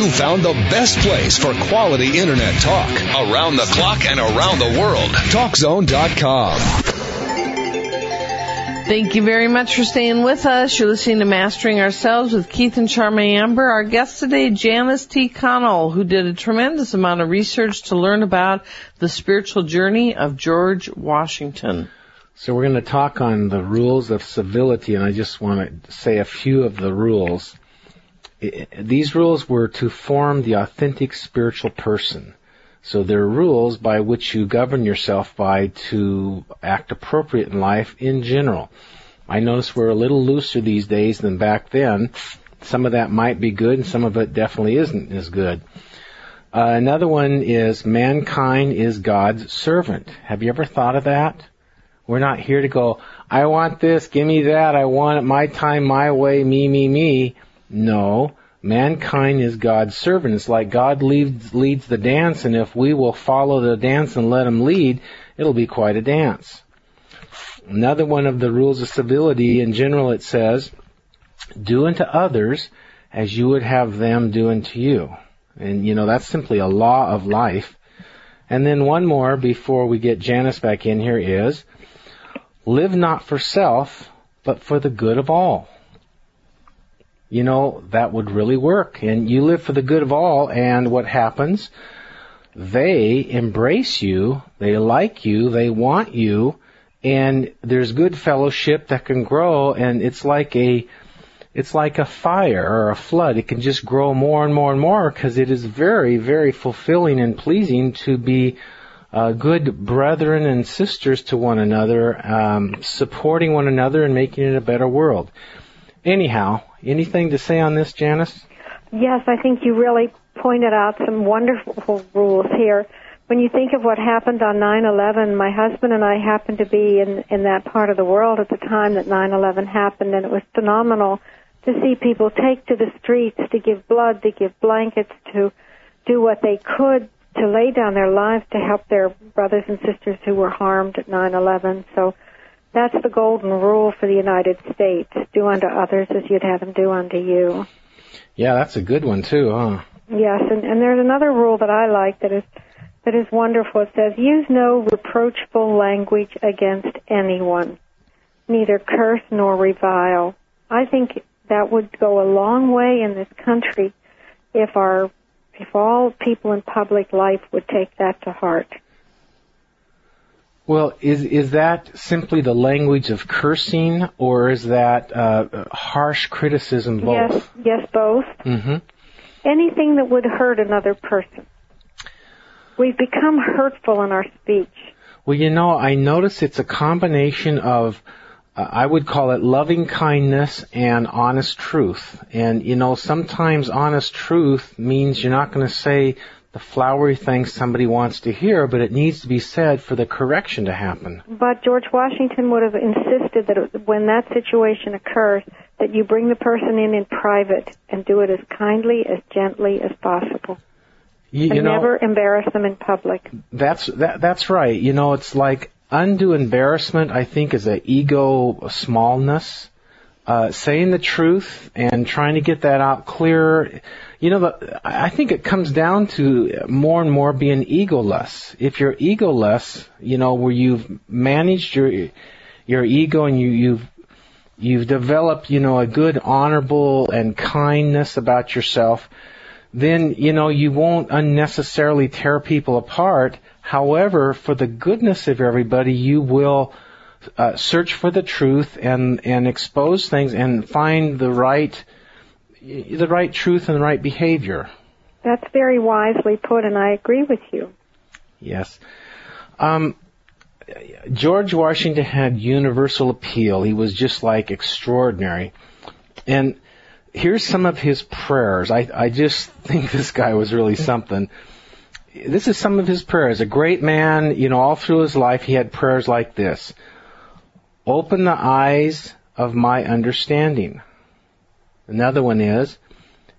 You found the best place for quality internet talk around the clock and around the world. TalkZone.com. Thank you very much for staying with us. You're listening to Mastering Ourselves with Keith and Charmaine Amber. Our guest today, Janice T. Connell, who did a tremendous amount of research to learn about the spiritual journey of George Washington. So we're going to talk on the rules of civility, and I just want to say a few of the rules. These rules were to form the authentic spiritual person. So they're rules by which you govern yourself by to act appropriate in life in general. I notice we're a little looser these days than back then. Some of that might be good and some of it definitely isn't as good. Uh, another one is mankind is God's servant. Have you ever thought of that? We're not here to go, I want this, give me that, I want it my time, my way, me, me, me. No. Mankind is God's servant. It's like God leads, leads the dance, and if we will follow the dance and let Him lead, it'll be quite a dance. Another one of the rules of civility, in general, it says, do unto others as you would have them do unto you. And, you know, that's simply a law of life. And then one more before we get Janice back in here is, live not for self, but for the good of all. You know, that would really work. And you live for the good of all, and what happens? They embrace you, they like you, they want you, and there's good fellowship that can grow, and it's like a, it's like a fire or a flood. It can just grow more and more and more because it is very, very fulfilling and pleasing to be uh, good brethren and sisters to one another, um, supporting one another and making it a better world. Anyhow, anything to say on this, Janice? Yes, I think you really pointed out some wonderful rules here. When you think of what happened on 9/11, my husband and I happened to be in in that part of the world at the time that 9/11 happened, and it was phenomenal to see people take to the streets to give blood, to give blankets, to do what they could to lay down their lives to help their brothers and sisters who were harmed at 9/11. So that's the golden rule for the United States: do unto others as you'd have them do unto you. Yeah, that's a good one too, huh? Yes, and, and there's another rule that I like that is that is wonderful. It says, "Use no reproachful language against anyone, neither curse nor revile." I think that would go a long way in this country if our if all people in public life would take that to heart. Well, is is that simply the language of cursing, or is that uh, harsh criticism? Both. Yes, yes, both. Mm-hmm. Anything that would hurt another person. We've become hurtful in our speech. Well, you know, I notice it's a combination of uh, I would call it loving kindness and honest truth. And you know, sometimes honest truth means you're not going to say the flowery thing somebody wants to hear, but it needs to be said for the correction to happen. But George Washington would have insisted that when that situation occurs, that you bring the person in in private and do it as kindly, as gently as possible. You, and know, never embarrass them in public. That's that, that's right. You know, it's like undue embarrassment. I think is a ego smallness. Uh, saying the truth and trying to get that out clear. You know, the, I think it comes down to more and more being egoless. If you're egoless, you know, where you've managed your your ego and you, you've you've developed, you know, a good honorable and kindness about yourself, then you know you won't unnecessarily tear people apart. However, for the goodness of everybody, you will uh, search for the truth and and expose things and find the right the right truth and the right behavior. That's very wisely put, and I agree with you. Yes. Um, George Washington had universal appeal. He was just like extraordinary. And here's some of his prayers. I, I just think this guy was really something. This is some of his prayers. A great man, you know, all through his life, he had prayers like this. Open the eyes of my understanding. Another one is,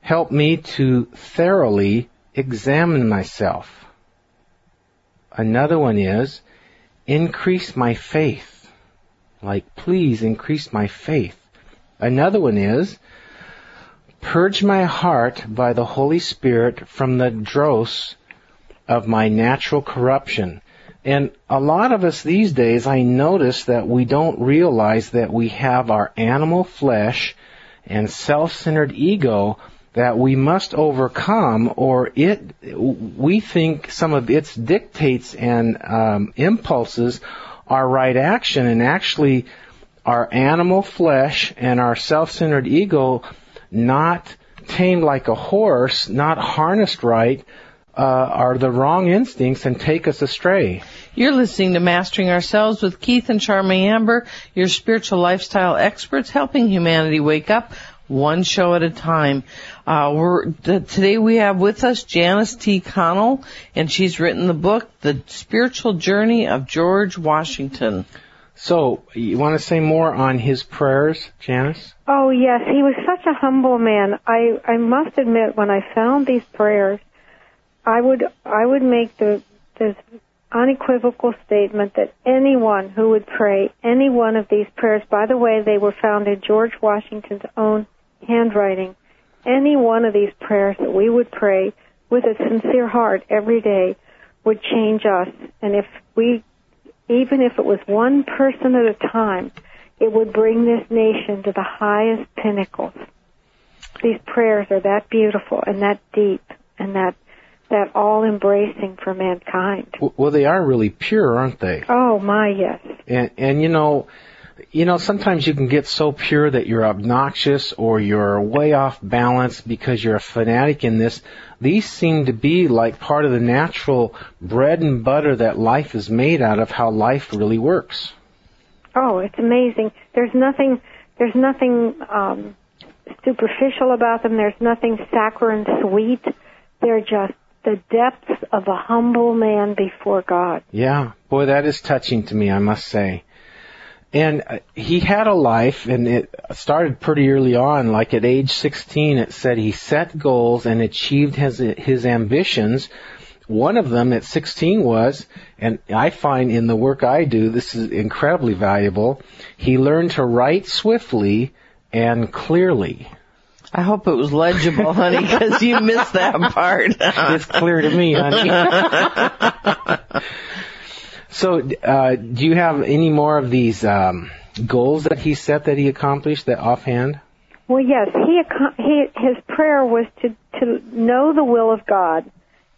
help me to thoroughly examine myself. Another one is, increase my faith. Like, please increase my faith. Another one is, Purge my heart by the Holy Spirit from the dross of my natural corruption. And a lot of us these days, I notice that we don't realize that we have our animal flesh and self-centered ego that we must overcome or it, we think some of its dictates and um, impulses are right action. And actually our animal flesh and our self-centered ego not tamed like a horse, not harnessed right, uh, are the wrong instincts and take us astray. You're listening to Mastering Ourselves with Keith and Charmaine Amber, your spiritual lifestyle experts helping humanity wake up one show at a time. Uh, we're, today we have with us Janice T. Connell, and she's written the book, The Spiritual Journey of George Washington. So, you want to say more on his prayers, Janice? Oh yes, he was such a humble man. I I must admit, when I found these prayers, I would I would make the this unequivocal statement that anyone who would pray any one of these prayers, by the way, they were found in George Washington's own handwriting. Any one of these prayers that we would pray with a sincere heart every day would change us. And if we even if it was one person at a time, it would bring this nation to the highest pinnacles. These prayers are that beautiful and that deep and that that all embracing for mankind. Well, they are really pure, aren't they? Oh my, yes. And and you know, you know, sometimes you can get so pure that you're obnoxious or you're way off balance because you're a fanatic in this. These seem to be like part of the natural bread and butter that life is made out of, how life really works. Oh, it's amazing. There's nothing, there's nothing, um, superficial about them. There's nothing saccharine sweet. They're just the depths of a humble man before God. Yeah. Boy, that is touching to me, I must say. And uh, he had a life, and it started pretty early on. Like at age 16, it said he set goals and achieved his his ambitions. One of them at 16 was, and I find in the work I do, this is incredibly valuable. He learned to write swiftly and clearly. I hope it was legible, honey, because you missed that part. it's clear to me, honey. So, uh, do you have any more of these um, goals that he set that he accomplished that offhand? Well, yes. He, he his prayer was to to know the will of God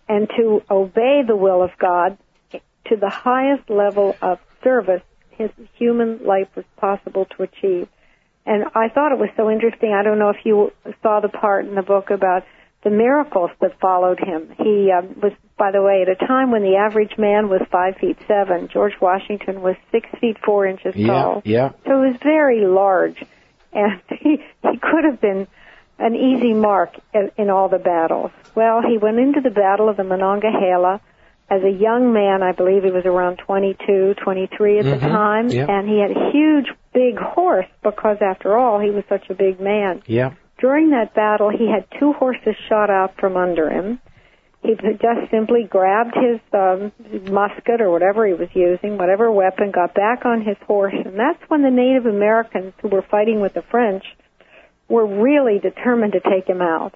and to obey the will of God to the highest level of service his human life was possible to achieve. And I thought it was so interesting. I don't know if you saw the part in the book about the miracles that followed him. He um, was, by the way, at a time when the average man was five feet seven. George Washington was six feet four inches yeah, tall. Yeah. So he was very large, and he he could have been an easy mark in, in all the battles. Well, he went into the Battle of the Monongahela as a young man. I believe he was around 22, 23 at mm-hmm. the time, yeah. and he had a huge, big horse because, after all, he was such a big man. Yeah. During that battle, he had two horses shot out from under him. He just simply grabbed his um, musket or whatever he was using, whatever weapon, got back on his horse, and that's when the Native Americans who were fighting with the French were really determined to take him out.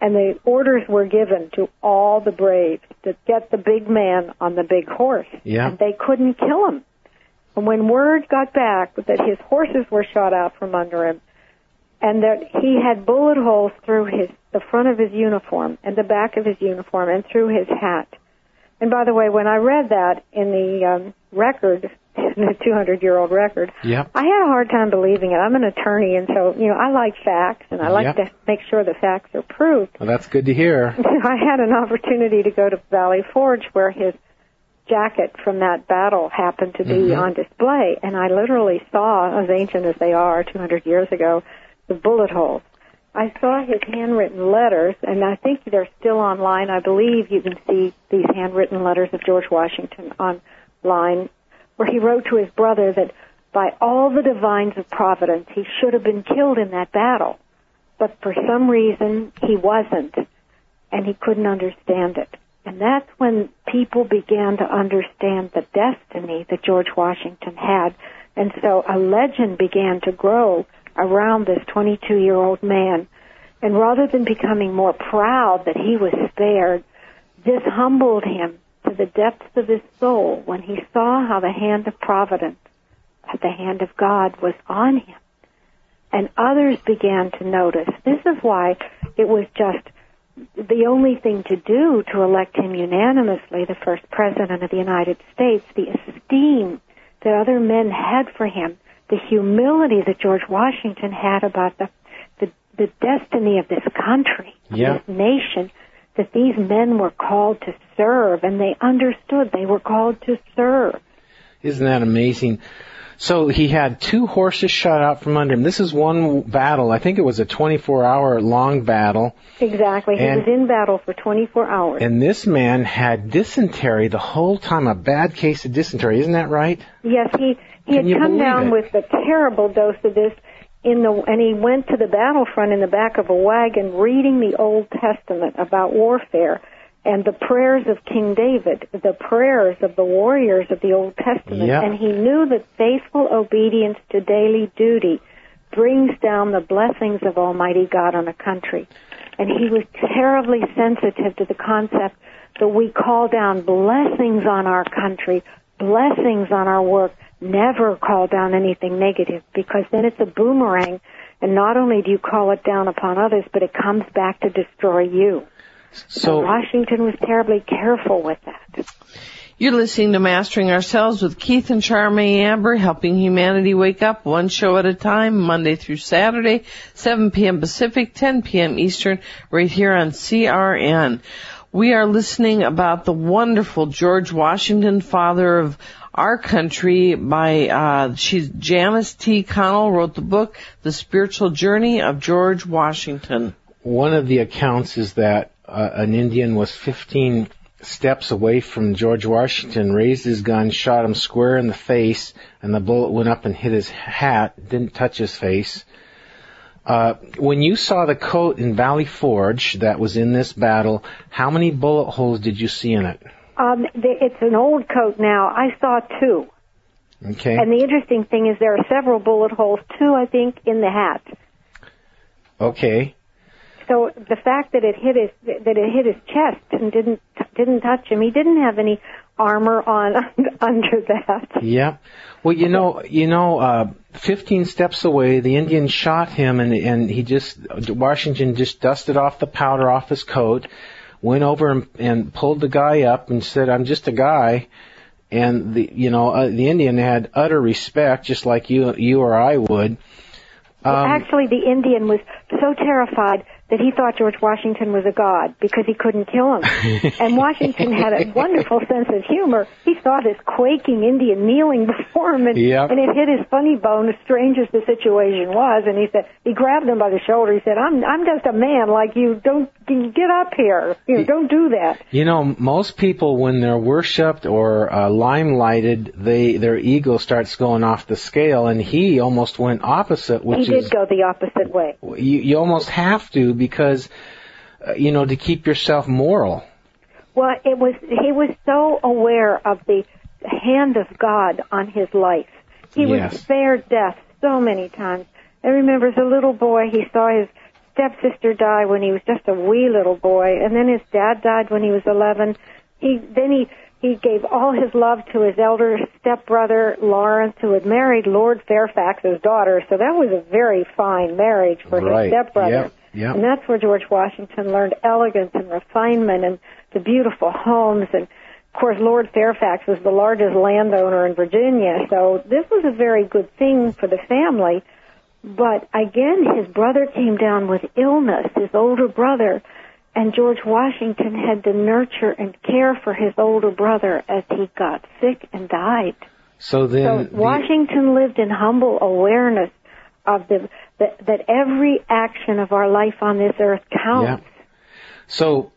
And the orders were given to all the braves to get the big man on the big horse. Yeah. And they couldn't kill him. And when word got back that his horses were shot out from under him, and that he had bullet holes through his the front of his uniform and the back of his uniform and through his hat. And by the way, when I read that in the um, record, the 200 year old record, yep. I had a hard time believing it. I'm an attorney, and so you know I like facts, and I like yep. to make sure the facts are proved. Well, that's good to hear. I had an opportunity to go to Valley Forge where his jacket from that battle happened to be mm-hmm. on display, and I literally saw, as ancient as they are, 200 years ago, the bullet holes. I saw his handwritten letters, and I think they're still online. I believe you can see these handwritten letters of George Washington online, where he wrote to his brother that by all the divines of providence, he should have been killed in that battle. But for some reason, he wasn't, and he couldn't understand it. And that's when people began to understand the destiny that George Washington had. And so a legend began to grow around this 22 year old man And rather than becoming more proud that he was spared, this humbled him to the depths of his soul when he saw how the hand of providence, the hand of God was on him. And others began to notice. This is why it was just the only thing to do to elect him unanimously the first president of the United States, the esteem that other men had for him, the humility that George Washington had about the the, the destiny of this country, Yeah. this nation, that these men were called to serve, and they understood they were called to serve. Isn't that amazing? So he had two horses shot out from under him. This is one battle. I think it was a 24 hour long battle. Exactly. He And- was in battle for 24 hours. And this man had dysentery the whole time, a bad case of dysentery. Isn't that right? Yes, he he Can had come down it? with a terrible dose of this in the and he went to the battlefront in the back of a wagon reading the Old Testament about warfare and the prayers of King David, the prayers of the warriors of the Old Testament Yeah. and he knew that faithful obedience to daily duty brings down the blessings of Almighty God on a country. And he was terribly sensitive to the concept that we call down blessings on our country, blessings on our work, never call down anything negative because then it's a boomerang and not only do you call it down upon others, but it comes back to destroy you. So Washington was terribly careful with that. You're listening to Mastering Ourselves with Keith and Charmaine Amber, helping humanity wake up one show at a time, Monday through Saturday, 7 p.m. Pacific, 10 p.m. Eastern, right here on CRN. We are listening about the wonderful George Washington, father of our country by, uh, she's Janice T. Connell wrote the book, The Spiritual Journey of George Washington. one of the accounts is that uh, an Indian was 15 steps away from George Washington, raised his gun, shot him square in the face, and the bullet went up and hit his hat, didn't touch his face. Uh, when you saw the coat in Valley Forge that was in this battle, how many bullet holes did you see in it? Um, it's an old coat now. I saw two. Okay. And the interesting thing is there are several bullet holes, two I think, in the hat. Okay. So the fact that it hit his that it hit his chest and didn't didn't touch him, he didn't have any armor on under that. Yeah. Well, you know, you know, uh, 15 steps away, the Indian shot him and, and he just, Washington just dusted off the powder off his coat, went over and, and pulled the guy up and said, I'm just a guy. And the, you know, uh, the Indian had utter respect, just like you, you or I would. Um, Actually, the Indian was so terrified that he thought George Washington was a god because he couldn't kill him. and Washington had a wonderful sense of humor. He saw this quaking Indian kneeling before him, and, Yep. and it hit his funny bone, as strange as the situation was. And he said, he grabbed him by the shoulder. He said, "I'm I'm just a man like you. Don't get up here. You know, don't do that." You know, most people when they're worshipped or uh, limelighted, they their ego starts going off the scale, and he almost went opposite, which He is did go the opposite way. you, you almost have to because uh, you know to keep yourself moral. Well, it was he was so aware of the hand of God on his life. He Yes. was spared death so many times. I remember as a little boy, he saw his stepsister die when he was just a wee little boy, and then his dad died when he was 11. He then he he gave all his love to his elder stepbrother Lawrence, who had married Lord Fairfax's daughter. So that was a very fine marriage for Right. his stepbrother. Yep. And that's where George Washington learned elegance and refinement and the beautiful homes. And of course, Lord Fairfax was the largest landowner in Virginia. So this was a very good thing for the family. But again, his brother came down with illness, his older brother. And George Washington had to nurture and care for his older brother as he got sick and died. So So then, the- Washington lived in humble awareness of the that, that every action of our life on this earth counts. Yeah. so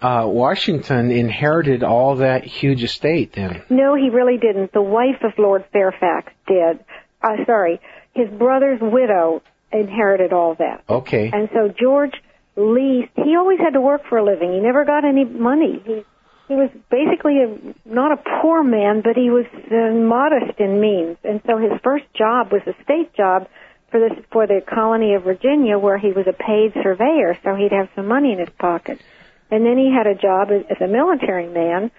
uh, Washington inherited all that huge estate. Then, No, he really didn't. The wife of Lord Fairfax did. Uh, sorry, his brother's widow inherited all that. okay, And so George leased. He always had to work for a living. He never got any money. He he was basically a, not a poor man, but he was uh, modest in means. And so his first job was a state job for the for the colony of Virginia where he was a paid surveyor, so he'd have some money in his pocket. And then he had a job as, as a military man,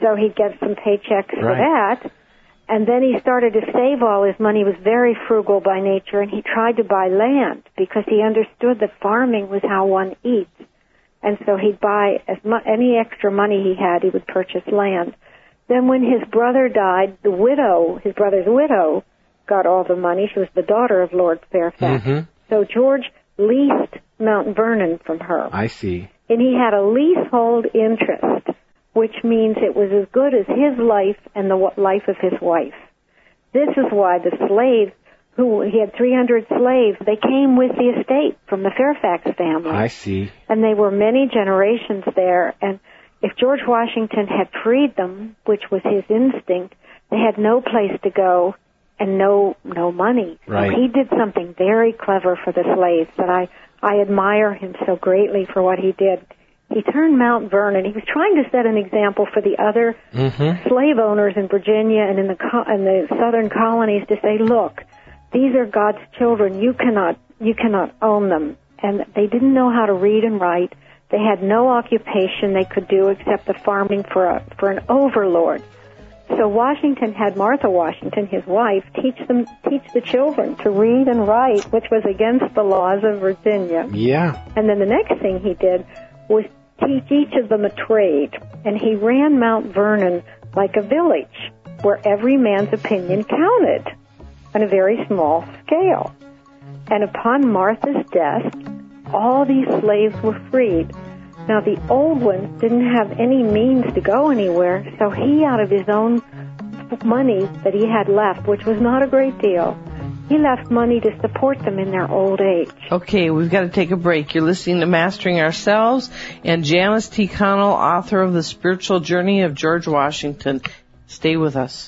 so he'd get some paychecks for that. And then he started to save all his money. He was very frugal by nature, and he tried to buy land because he understood that farming was how one eats. And so he'd buy as mu- any extra money he had, he would purchase land. Then when his brother died, the widow, his brother's widow, got all the money. She was the daughter of Lord Fairfax. Mhm. So George leased Mount Vernon from her. I see. And he had a leasehold interest, which means it was as good as his life and the life of his wife. This is why the slaves, who he had 300 slaves, they came with the estate from the Fairfax family I see. and they were many generations there. And if George Washington had freed them, which was his instinct, they had no place to go and no no money. Right. He did something very clever for the slaves that I I admire him so greatly for what he did. He turned Mount Vernon. He was trying to set an example for the other Mm-hmm. slave owners in Virginia and in the co- in the southern colonies to say, look, these are God's children. You cannot you cannot own them. And they didn't know how to read and write. They had no occupation they could do except the farming for a for an overlord. So Washington had Martha Washington, his wife, teach them teach the children to read and write, which was against the laws of Virginia. Yeah. And then the next thing he did was teach each of them a trade. And he ran Mount Vernon like a village where every man's opinion counted on a very small scale. And upon Martha's death, all these slaves were freed. Now the old ones didn't have any means to go anywhere, so he out of his own money that he had left, which was not a great deal, he left money to support them in their old age. Okay, we've got to take a break. You're listening to Mastering Ourselves and Janice T. Connell, author of The Spiritual Journey of George Washington. Stay with us.